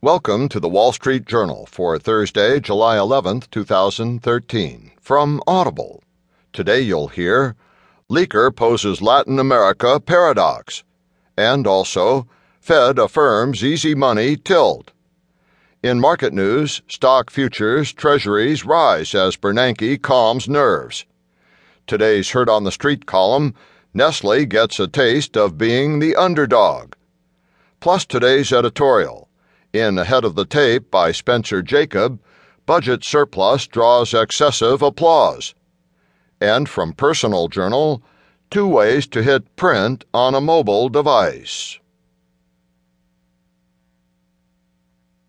Welcome to the Wall Street Journal for Thursday, July 11th, 2013. From Audible. Today you'll hear Leaker poses Latin America paradox, and also Fed affirms easy money tilt. In market news, stock futures, treasuries rise as Bernanke calms nerves. Today's Heard on the Street column Nestle gets a taste of being the underdog. Plus today's editorial. In Ahead of the Tape by Spencer Jakab, budget surplus draws excessive applause. And from Personal Journal, two ways to hit print on a mobile device.